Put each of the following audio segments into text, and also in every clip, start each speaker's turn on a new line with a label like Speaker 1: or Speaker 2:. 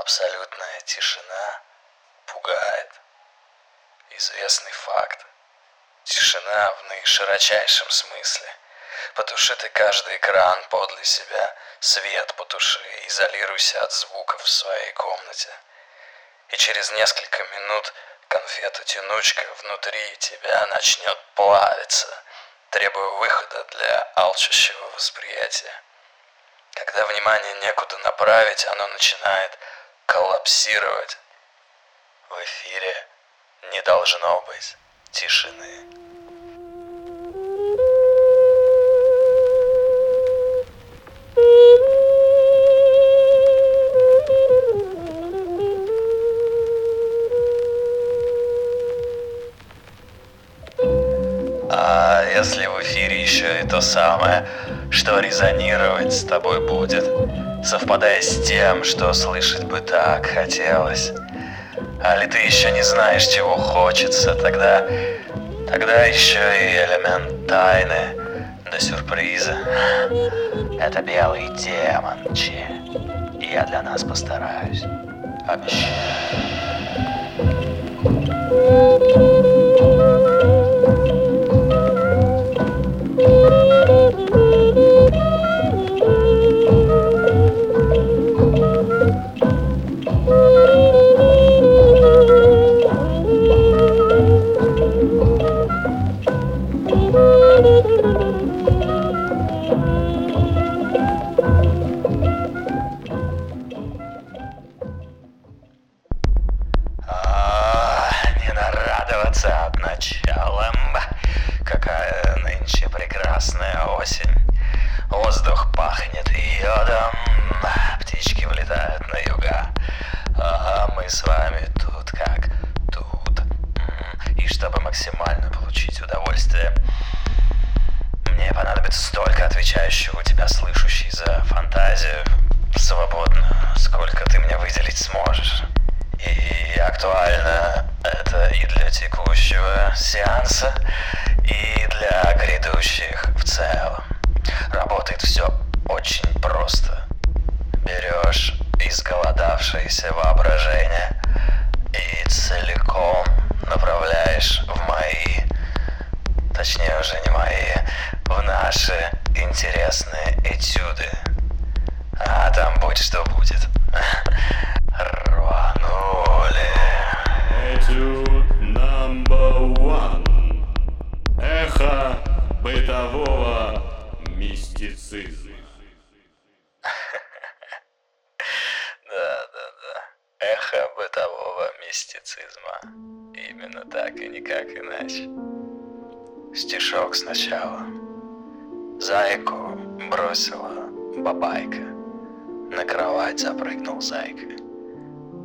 Speaker 1: Абсолютная тишина пугает. Известный факт. Тишина в наиширочайшем смысле. Потуши ты каждый экран подле себя, свет потуши, изолируйся от звуков в своей комнате. И через несколько минут конфета-тянучка внутри тебя начнет плавиться, требуя выхода для алчущего восприятия. Когда внимание некуда направить, оно начинает коллапсировать. В эфире не должно быть тишины. Еще и то самое, что резонировать с тобой будет, совпадая с тем, что слышать бы так хотелось. А ли ты еще не знаешь, чего хочется, тогда... Тогда еще и элемент тайны до сюрприза. Это белый демон, Чи. Я для нас постараюсь. Обещаю. Чтобы максимально получить удовольствие, мне понадобится столько отвечающего у тебя слышащий за фантазию свободно, сколько ты мне выделить сможешь. И актуально это и для текущего сеанса, и для грядущих в целом. Работает все очень просто. Берешь изголодавшееся воображение и целиком направляешь в мои, точнее уже не мои, в наши интересные этюды. А там будь что будет. Рванули.
Speaker 2: Этюд number one. Эхо бытового
Speaker 1: иначе. Стишок сначала. Зайку бросила бабайка. На кровать запрыгнул зайка.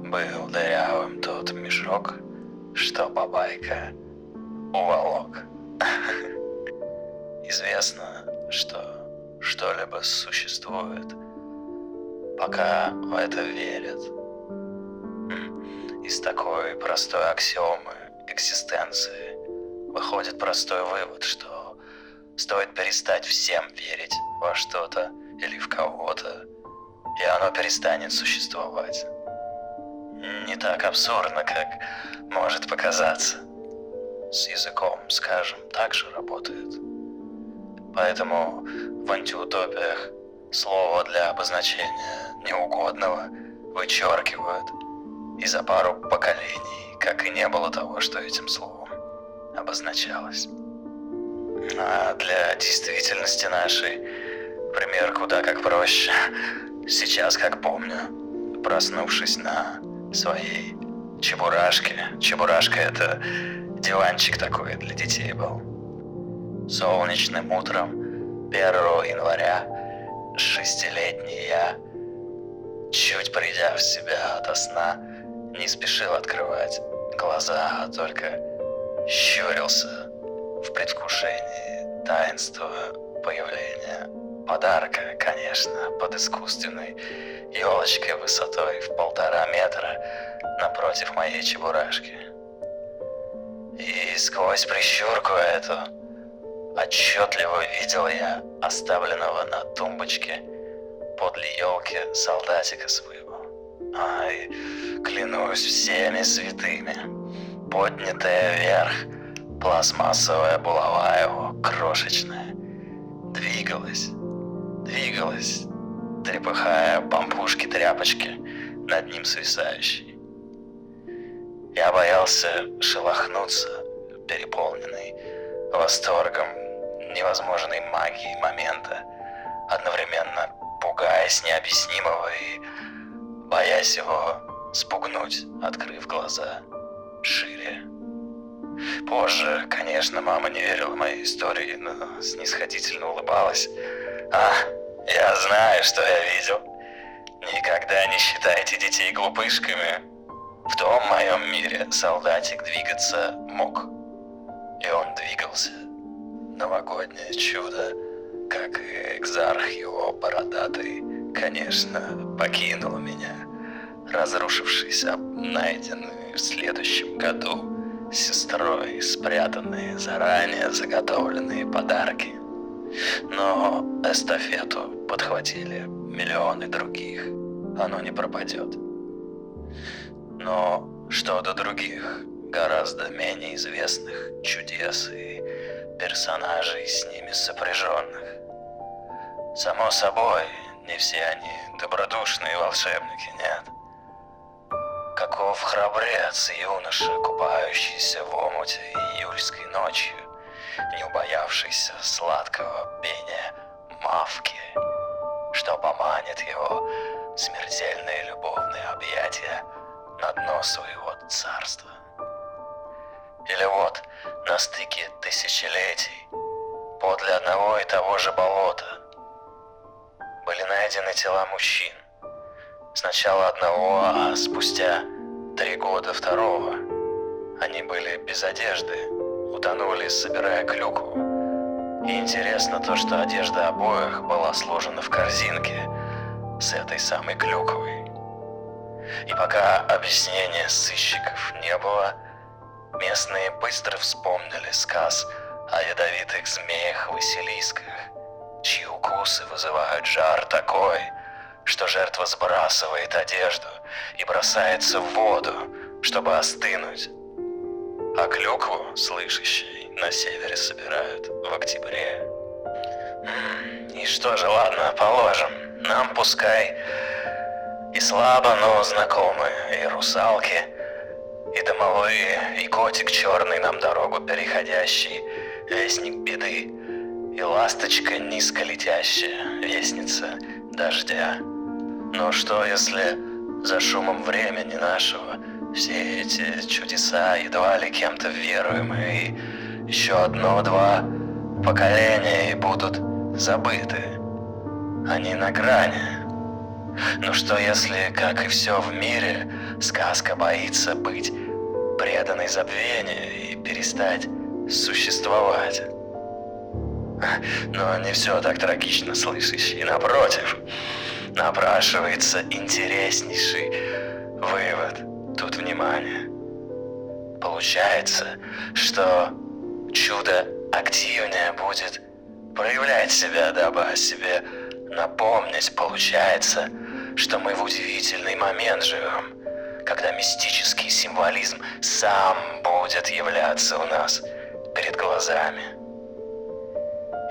Speaker 1: Был дырявым тот мешок, что бабайка уволок. Известно, что что-либо существует, пока в это верят. Из такой простой аксиомы экзистенции выходит простой вывод, что стоит перестать всем верить во что-то или в кого-то, и оно перестанет существовать. Не так абсурдно, как может показаться. С языком, скажем, так же работает. Поэтому в антиутопиях слово для обозначения неугодного вычеркивают, и за пару поколений, как и не было того, что этим словом обозначалось. А для действительности нашей пример куда как проще. Сейчас, как помню, проснувшись на своей чебурашке. Чебурашка это диванчик такой для детей был. Солнечным утром 1 января шестилетний я, чуть придя в себя ото сна, не спешил открывать глаза, а только щурился в предвкушении таинства появления подарка, конечно, под искусственной елочкой высотой в полтора метра напротив моей чебурашки. И сквозь прищурку эту отчетливо видел я оставленного на тумбочке подле елки солдатика своего. Ай, клянусь всеми святыми. Поднятая вверх, пластмассовая булава его, крошечная, двигалась, двигалась, трепыхая пампушки-тряпочки над ним свисающие. Я боялся шелохнуться, переполненный восторгом невозможной магии момента, одновременно пугаясь необъяснимого и боясь его спугнуть, открыв глаза шире. Позже, конечно, мама не верила моей истории, но снисходительно улыбалась. А, я знаю, что я видел. Никогда не считайте детей глупышками. В том моем мире солдатик двигаться мог. И он двигался. Новогоднее чудо, как и экзарх его бородатый, конечно, покинул меня, разрушившись об в следующем году сестрой спрятанные заранее заготовленные подарки. Но эстафету подхватили миллионы других. Оно не пропадет. Но что до других, гораздо менее известных чудес и персонажей с ними сопряженных. Само собой, не все они добродушные волшебники, нет. Каков храбрец юноша, купающийся в омуте июльской ночью, не убоявшийся сладкого пения мавки, что поманит его смертельные любовные объятия на дно своего царства. Или вот, на стыке тысячелетий, подле одного и того же болота, были найдены тела мужчин. Сначала одного, а спустя три года второго. Они были без одежды, утонули, собирая клюкву. И интересно то, что одежда обоих была сложена в корзинке с этой самой клюквой. И пока объяснения сыщиков не было, местные быстро вспомнили сказ о ядовитых змеях-василисках, чьи укусы вызывают жар такой, что жертва сбрасывает одежду и бросается в воду, чтобы остынуть. А клюкву, слышащий, на севере собирают в октябре. И что же, ладно, положим. Нам пускай и слабо, но знакомые, и русалки, и домовые, и котик черный нам дорогу переходящий, вестник беды, и ласточка низко летящая, вестница дождя. Но что, если за шумом времени нашего все эти чудеса едва ли кем-то веруемые, и еще одно-два поколения и будут забыты? Они на грани. Но что если, как и все в мире, сказка боится быть преданной забвению и перестать существовать? Но не все так трагично, слышишь, и напротив, напрашивается интереснейший вывод. Тут внимание. Получается, что чудо активнее будет проявлять себя, дабы о себе напомнить, получается, что мы в удивительный момент живем, когда мистический символизм сам будет являться у нас перед глазами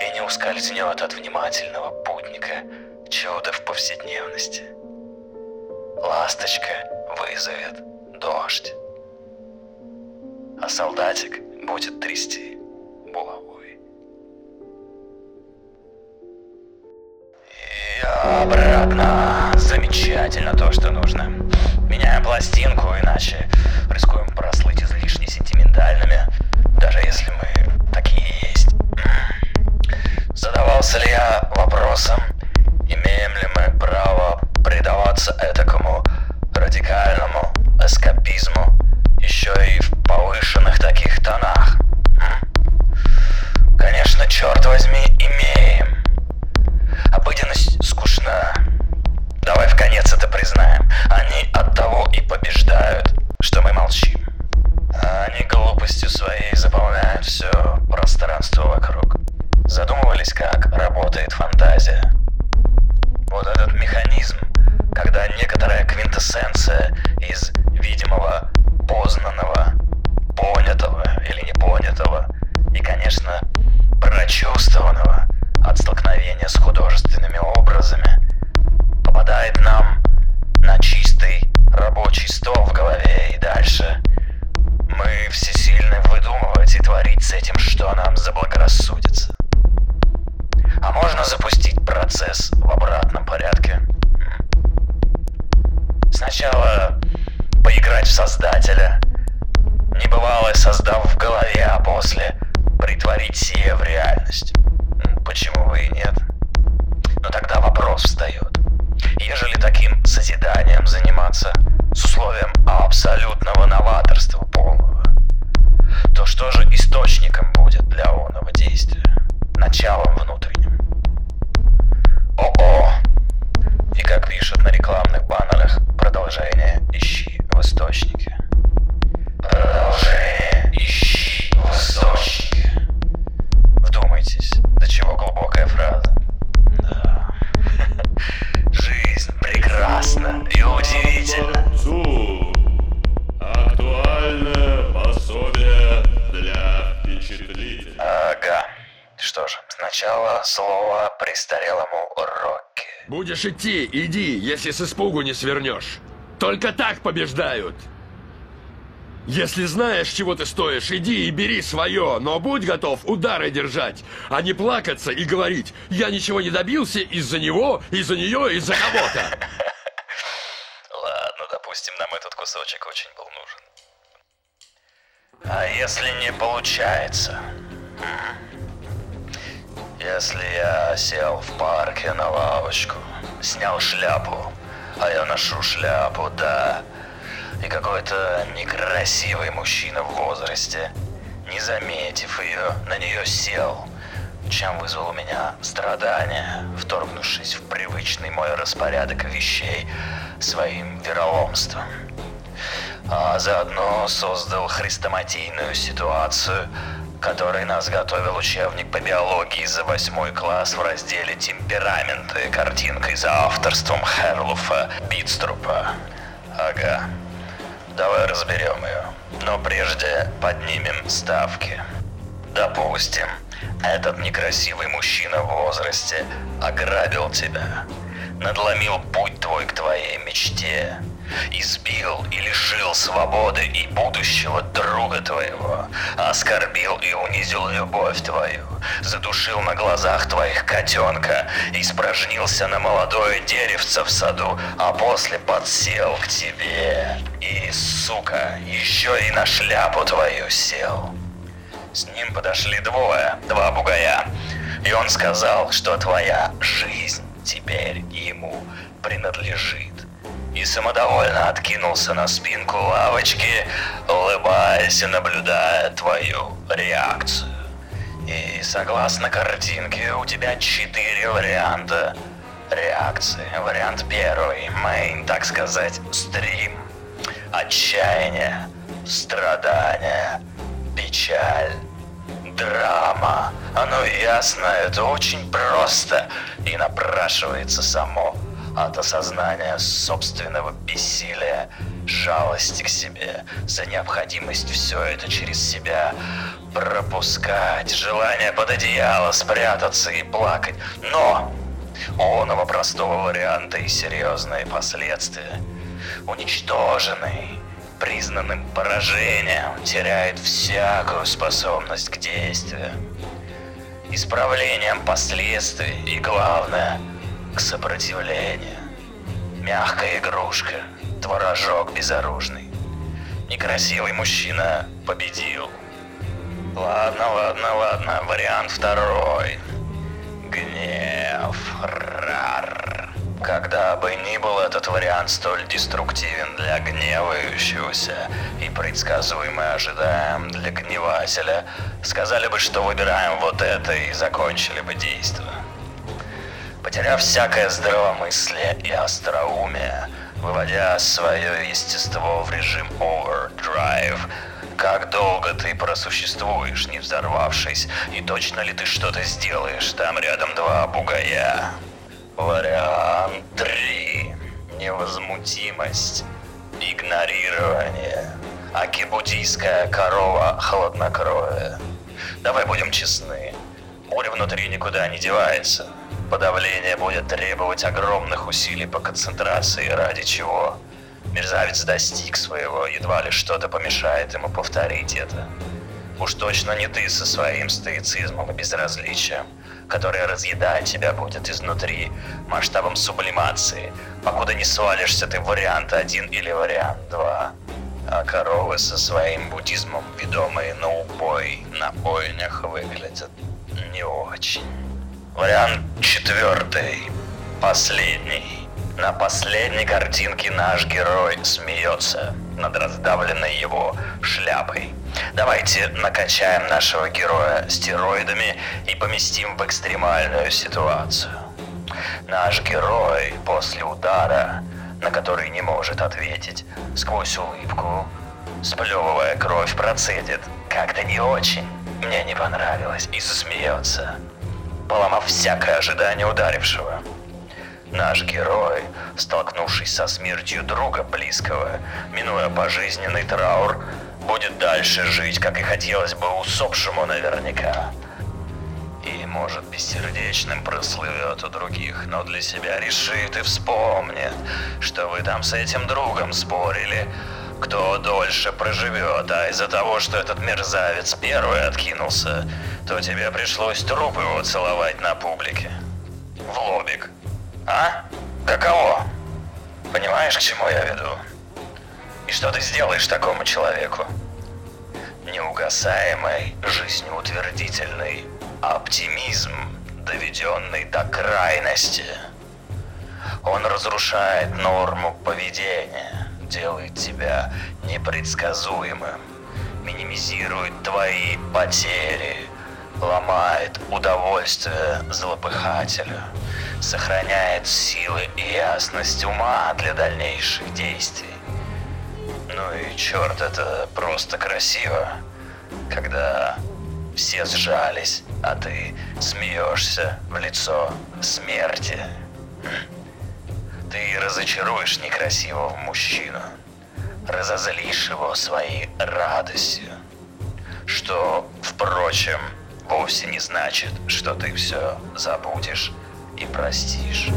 Speaker 1: и не ускользнет от внимательного путника чудо в повседневности. Ласточка вызовет дождь, а солдатик будет трясти булавой. И обратно. Замечательно то, что нужно. Меняем пластинку, иначе рискуем прослыть излишне сентиментальными, заблагорассудится. А можно запустить процесс престарелому Рокки.
Speaker 3: Будешь идти, иди, если с испугу не свернешь. Только так побеждают. Если знаешь, чего ты стоишь, иди и бери свое, но будь готов удары держать, а не плакаться и говорить, я ничего не добился из-за него, из-за нее, из-за кого-то.
Speaker 1: Ладно, допустим, нам этот кусочек очень был нужен. А если не получается? Если я сел в парке на лавочку, снял шляпу, а я ношу шляпу, да, и какой-то некрасивый мужчина в возрасте, не заметив ее, на нее сел, чем вызвал у меня страдания, вторгнувшись в привычный мой распорядок вещей своим вероломством. А заодно создал хрестоматийную ситуацию, которой нас готовил учебник по биологии за восьмой класс в разделе «Темпераменты» картинкой за авторством Херлуфа Битструпа. Ага. Давай разберем ее. Но прежде поднимем ставки. Допустим, этот некрасивый мужчина в возрасте ограбил тебя, надломил путь твой к твоей мечте, избил и лишил свободы и будущего друга твоего, оскорбил и унизил любовь твою, задушил на глазах твоих котенка, испражнился на молодое деревце в саду, а после подсел к тебе и, сука, еще и на шляпу твою сел. С ним подошли двое, два бугая. И он сказал, что твоя жизнь теперь ему принадлежит. И самодовольно откинулся на спинку лавочки, улыбаясь и наблюдая твою реакцию. И согласно картинке, у тебя четыре варианта реакции. Вариант первый, мейн, так сказать, стрим. Отчаяние, страдание, печаль, драма. Оно ясно, это очень просто и напрашивается само от осознания собственного бессилия, жалости к себе, за необходимость все это через себя пропускать, желание под одеяло спрятаться и плакать. Но у оного простого варианта и серьезные последствия. Уничтоженный, признанным поражением, теряет всякую способность к действию. Исправлением последствий и, главное, к сопротивлению. Мягкая игрушка, творожок безоружный. Некрасивый мужчина победил. Ладно, ладно, ладно, вариант второй. Гнев. Рар. Когда бы ни был этот вариант столь деструктивен для гневающегося и предсказуемо ожидаем для гневателя, сказали бы, что выбираем вот это и закончили бы действие. Потеряв всякое здравомыслие и остроумие, выводя свое естество в режим overdrive, как долго ты просуществуешь, не взорвавшись, и точно ли ты что-то сделаешь, там рядом два бугая. Вариант 3. невозмутимость, игнорирование, акибудийская корова хладнокровие. Давай будем честны, буря внутри никуда не девается. Подавление будет требовать огромных усилий по концентрации, ради чего мерзавец достиг своего, едва ли что-то помешает ему повторить это. Уж точно не ты со своим стоицизмом и безразличием, которое разъедать тебя будет изнутри масштабом сублимации, покуда не свалишься ты вариант один или вариант два. А коровы со своим буддизмом, ведомые на убой, на бойнях выглядят не очень. Вариант четвертый, последний. На последней картинке наш герой смеется над раздавленной его шляпой. Давайте накачаем нашего героя стероидами и поместим в экстремальную ситуацию. Наш герой после удара, на который не может ответить, сквозь улыбку, сплевывая кровь, процедит. Как-то не очень. Мне не понравилось и засмеется, поломав всякое ожидание ударившего. Наш герой, столкнувшись со смертью друга близкого, минуя пожизненный траур, будет дальше жить, как и хотелось бы усопшему наверняка. И, может, бессердечным прослывет у других, но для себя решит и вспомнит, что вы там с этим другом спорили, кто дольше проживет, а из-за того, что этот мерзавец первый откинулся, то тебе пришлось труп его целовать на публике. В лобик. А? Каково? Понимаешь, к чему я веду? И что ты сделаешь такому человеку? Неугасаемый, жизнеутвердительный оптимизм, доведенный до крайности. Он разрушает норму поведения, делает тебя непредсказуемым, минимизирует твои потери, ломает удовольствие злопыхателя, сохраняет силы и ясность ума для дальнейших действий. Ну и черт, это просто красиво, когда все сжались, а ты смеешься в лицо смерти. Ты разочаруешь некрасивого мужчину, разозлишь его своей радостью, что, впрочем, вовсе не значит, что ты все забудешь и простишь.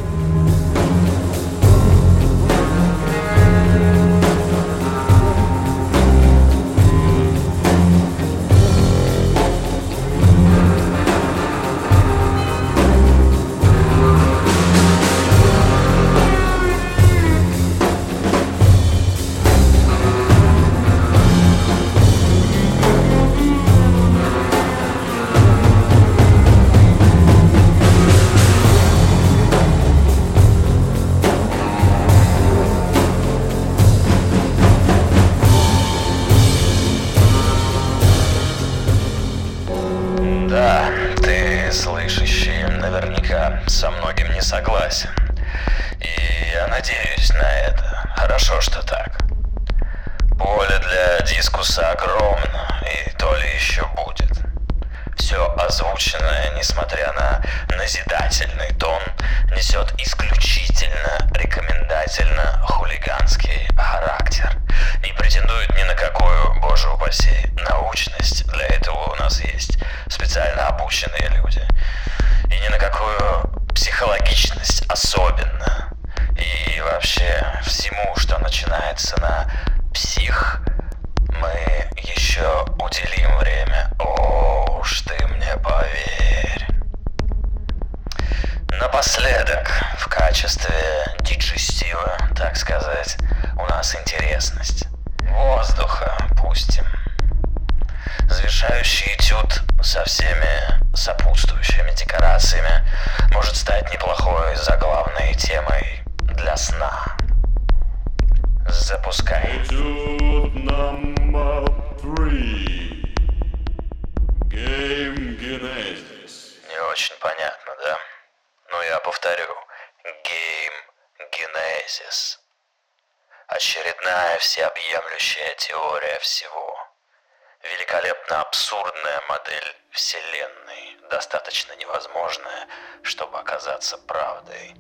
Speaker 1: Исключительно рекомендательно хулиганский характер. Не претендует ни на какую, боже упаси, научность. Для этого у нас есть специально обученные люди. И ни на какую психологичность особенно. И вообще всему, что начинается на псих, мы еще уделим время. О, уж ты мне поверь. Напоследок, в качестве диджестива, так сказать, у нас интересность. Воздуха пустим. Завершающий этюд со всеми сопутствующими декорациями может стать неплохой заглавной темой для сна. Запускай.
Speaker 2: Этюд номер три. Game Genesis.
Speaker 1: Не очень понятно, да? Но я повторю. Game Genesis. Очередная всеобъемлющая теория всего. Великолепно абсурдная модель Вселенной, достаточно невозможная, чтобы оказаться правдой.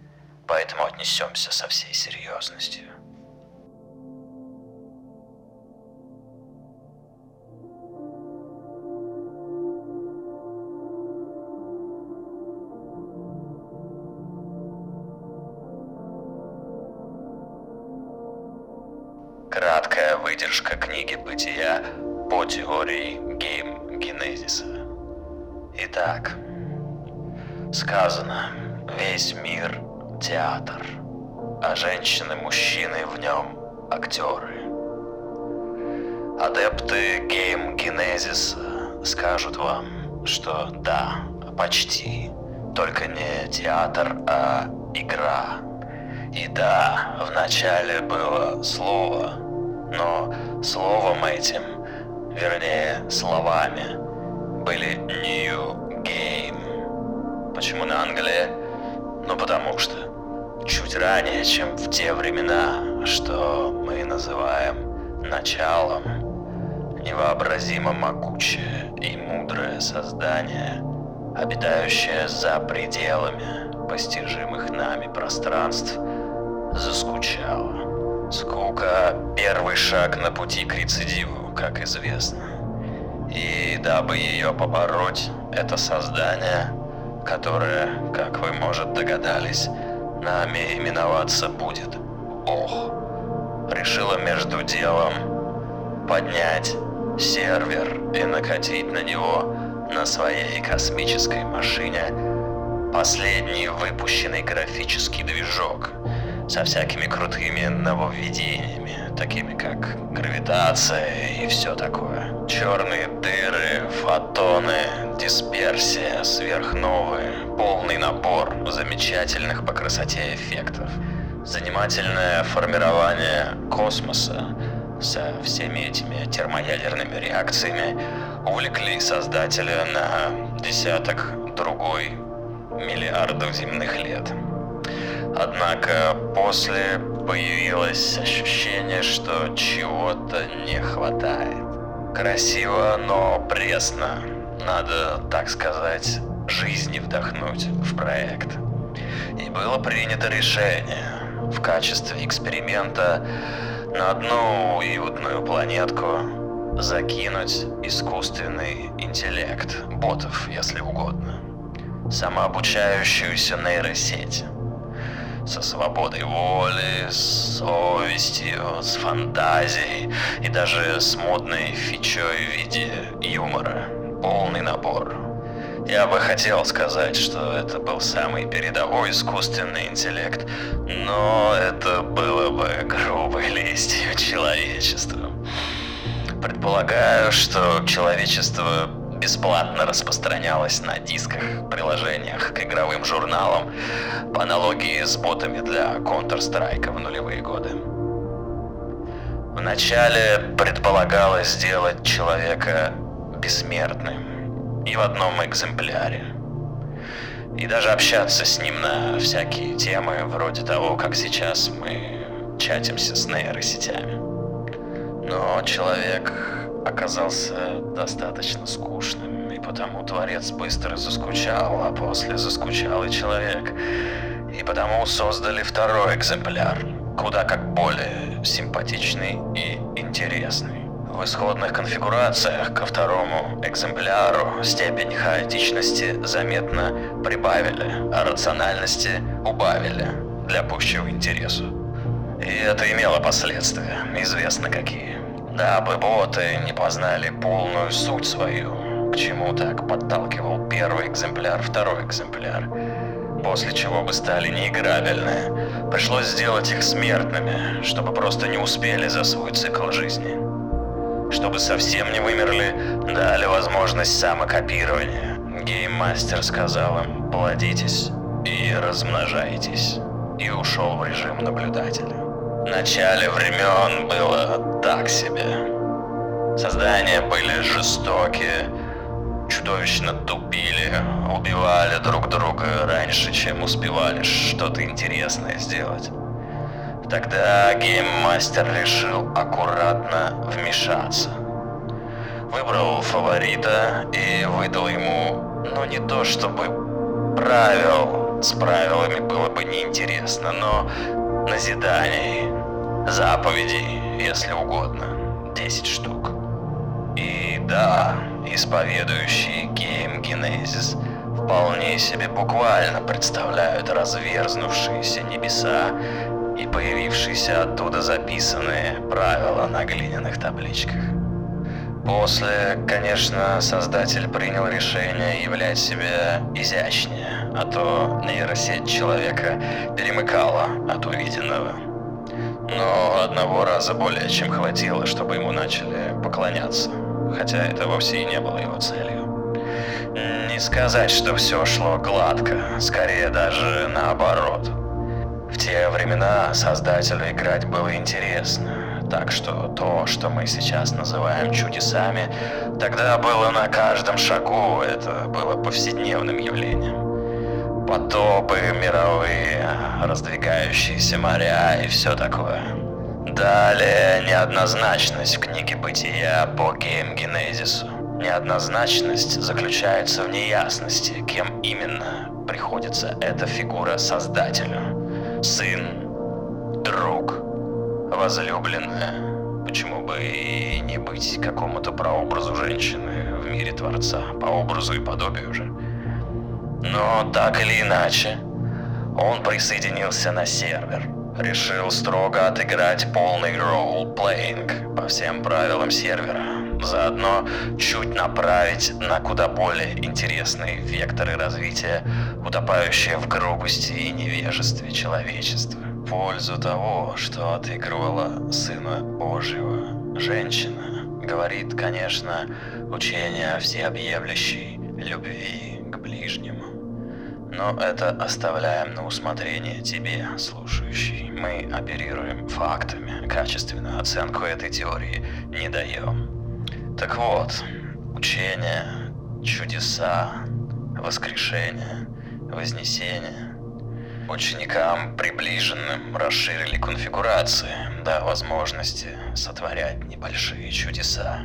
Speaker 1: Поэтому отнесемся со всей серьезностью. Да, вначале было слово, но словом этим, вернее, словами, были New Game. Почему на Англии? Ну потому что чуть ранее, чем в те времена, что мы называем началом, невообразимо могучее и мудрое создание, обитающее за пределами постижимых нами пространств, заскучало. Скука – первый шаг на пути к рецидиву, как известно. И дабы ее побороть, это создание, которое, как вы, может, догадались, нами именоваться будет Ох, решила между делом поднять сервер и накатить на него на своей космической машине последний выпущенный графический движок со всякими крутыми нововведениями, такими как гравитация и все такое. Черные дыры, фотоны, дисперсия, сверхновые, полный набор замечательных по красоте эффектов. Занимательное формирование космоса со всеми этими термоядерными реакциями увлекли создателя на десяток другой миллиардов земных лет. Однако после появилось ощущение, что чего-то не хватает. Красиво, но пресно. Надо, так сказать, жизни вдохнуть в проект. И было принято решение в качестве эксперимента на одну уютную планетку закинуть искусственный интеллект, ботов, если угодно, самообучающуюся нейросеть со свободой воли, с совестью, с фантазией и даже с модной фичой в виде юмора. Полный набор. Я бы хотел сказать, что это был самый передовой искусственный интеллект, но это было бы грубой лестью человечества. Предполагаю, что человечество бесплатно распространялось на дисках, приложениях к игровым журналам по аналогии с ботами для Counter-Strike в нулевые годы. Вначале предполагалось сделать человека бессмертным и в одном экземпляре. И даже общаться с ним на всякие темы, вроде того, как сейчас мы чатимся с нейросетями. Но человек оказался достаточно скучным, и потому Творец быстро заскучал, а после заскучал и человек. И потому создали второй экземпляр, куда как более симпатичный и интересный. В исходных конфигурациях ко второму экземпляру степень хаотичности заметно прибавили, а рациональности убавили для пущего интересу. И это имело последствия, известно какие. Дабы боты не познали полную суть свою, к чему так подталкивал первый экземпляр, второй экземпляр, после чего бы стали неиграбельны, пришлось сделать их смертными, чтобы просто не успели за свой цикл жизни. Чтобы совсем не вымерли, дали возможность самокопирования. Гейммастер сказал им «плодитесь и размножайтесь» и ушел в режим наблюдателя. Начале времен было так себе. Создания были жестокие, чудовищно тупили, убивали друг друга раньше, чем успевали что-то интересное сделать. Тогда гейммастер решил аккуратно вмешаться. Выбрал фаворита и выдал ему, ну не то чтобы правил, с правилами было бы неинтересно, но назиданий, заповедей, если угодно, 10 штук. И да, исповедующие гейм-генезис вполне себе буквально представляют разверзнувшиеся небеса и появившиеся оттуда записанные правила на глиняных табличках. После, конечно, создатель принял решение являть себя изящнее, а то нейросеть человека перемыкала от увиденного. Но одного раза более чем хватило, чтобы ему начали поклоняться, хотя это вовсе и не было его целью. Не сказать, что все шло гладко, скорее даже наоборот. В те времена создателю играть было интересно, так что то, что мы сейчас называем чудесами, тогда было на каждом шагу, это было повседневным явлением. Потопы мировые, раздвигающиеся моря и все такое. Далее неоднозначность в книге бытия по геймгенезису. Неоднозначность заключается в неясности, кем именно приходится эта фигура создателю. Сын, друг, возлюбленная. Почему бы и не быть какому-то прообразу женщины в мире Творца, по образу и подобию уже. Но так или иначе, он присоединился на сервер. Решил строго отыграть полный ролл-плеинг по всем правилам сервера. Заодно чуть направить на куда более интересные векторы развития, утопающие в грубости и невежестве человечества. В пользу того, что отыгрывала Сына Божьего женщина, говорит, конечно, учение о всеобъемлющей любви к ближнему. Но это оставляем на усмотрение тебе, слушающий. Мы оперируем фактами, качественную оценку этой теории не даем. Так вот, учение, чудеса, воскрешение, вознесение ученикам приближенным расширили конфигурации, да возможности сотворять небольшие чудеса.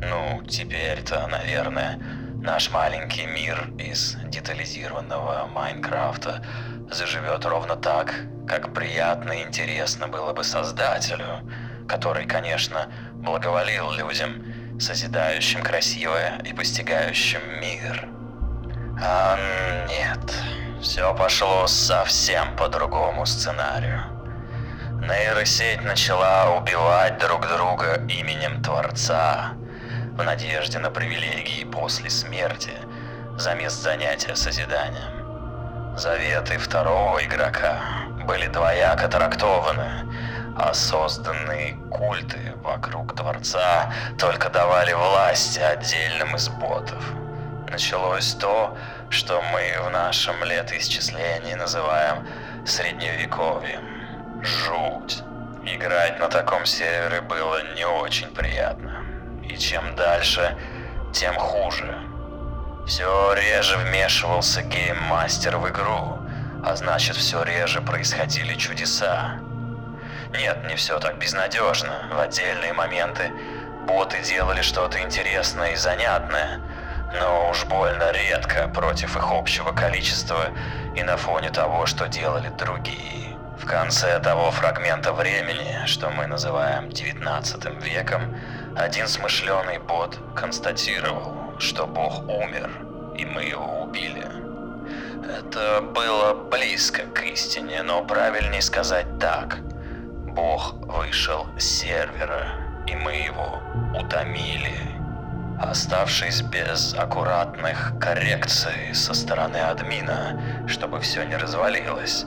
Speaker 1: Ну, теперь-то, наверное, наш маленький мир из детализированного Майнкрафта заживет ровно так, как приятно и интересно было бы создателю, который, конечно, благоволил людям, созидающим красивое и постигающим мир. А нет, все пошло совсем по другому сценарию. Нейросеть начала убивать друг друга именем Творца в надежде на привилегии после смерти за мест занятия созиданием. Заветы второго игрока были двояко трактованы, а созданные культы вокруг Творца только давали власть отдельным из ботов. Началось то, что мы в нашем летоисчислении называем средневековьем. Жуть. Играть на таком сервере было не очень приятно. И чем дальше, тем хуже. Все реже вмешивался гейммастер в игру, а значит все реже происходили чудеса. Нет, не все так безнадежно. В отдельные моменты боты делали что-то интересное и занятное, но уж больно редко против их общего количества и на фоне того, что делали другие. В конце того фрагмента времени, что мы называем 19 веком, один смышленый бот констатировал, что Бог умер, и мы его убили. Это было близко к истине, но правильнее сказать так. Бог вышел с сервера, и мы его утомили оставшись без аккуратных коррекций со стороны админа, чтобы все не развалилось.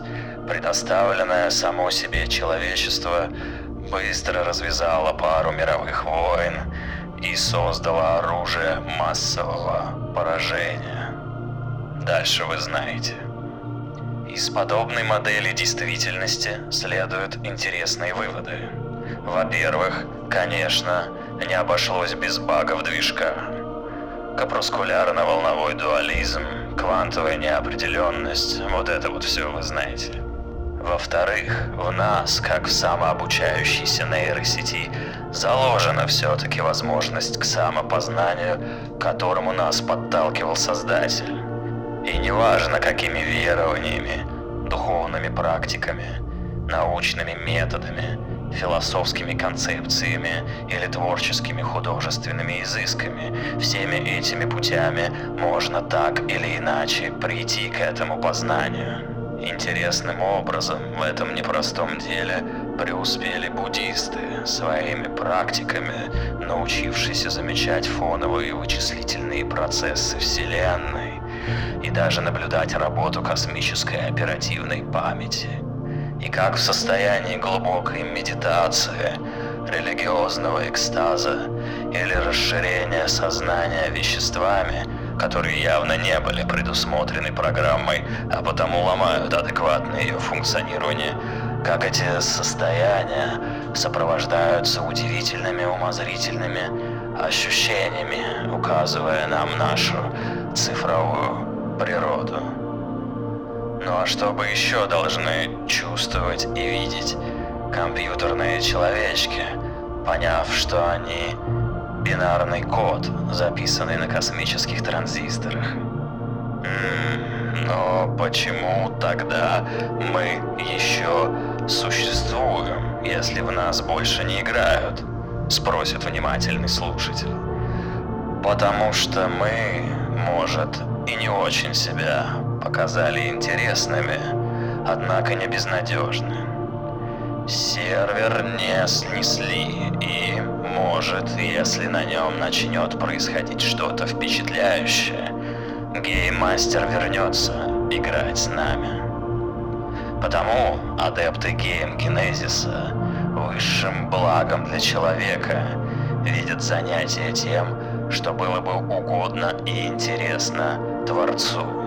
Speaker 1: Предоставленное само себе человечество быстро развязало пару мировых войн и создало оружие массового поражения. Дальше вы знаете. Из подобной модели действительности следуют интересные выводы. Во-первых, конечно, не обошлось без багов движка. Капрускулярно-волновой дуализм, квантовая неопределенность, вот это вот все вы знаете. Во-вторых, в нас, как в самообучающейся нейросети, заложена все-таки возможность к самопознанию, которому нас подталкивал Создатель. И неважно, какими верованиями, духовными практиками, научными методами, философскими концепциями или творческими художественными изысками. Всеми этими путями можно так или иначе прийти к этому познанию. Интересным образом в этом непростом деле преуспели буддисты своими практиками, научившись замечать фоновые вычислительные процессы Вселенной и даже наблюдать работу космической оперативной памяти – и как в состоянии глубокой медитации, религиозного экстаза или расширения сознания веществами, которые явно не были предусмотрены программой, а потому ломают адекватное ее функционирование, как эти состояния сопровождаются удивительными умозрительными ощущениями, указывая нам нашу цифровую природу. А что бы еще должны чувствовать и видеть компьютерные человечки, поняв, что они бинарный код, записанный на космических транзисторах? Но почему тогда мы еще существуем, если в нас больше не играют? Спросит внимательный слушатель. Потому что мы, может, и не очень себя показали интересными, однако не безнадежны. Сервер не снесли и, может, если на нем начнет происходить что-то впечатляющее, гейммастер вернется играть с нами. Потому адепты геймкинезиса высшим благом для человека видят занятие тем, что было бы угодно и интересно Творцу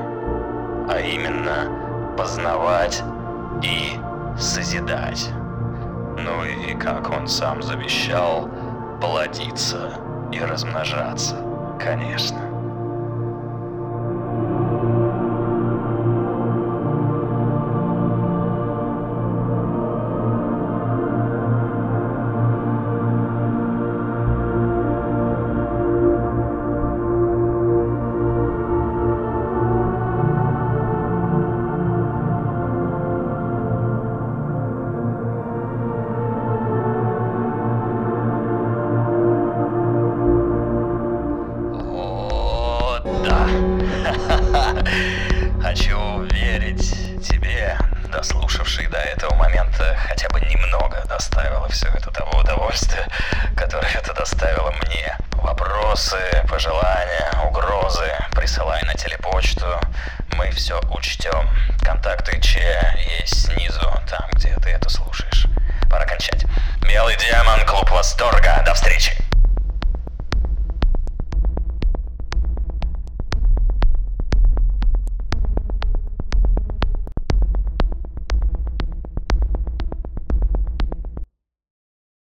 Speaker 1: а именно познавать и созидать. Ну и, как он сам завещал, плодиться и размножаться, конечно.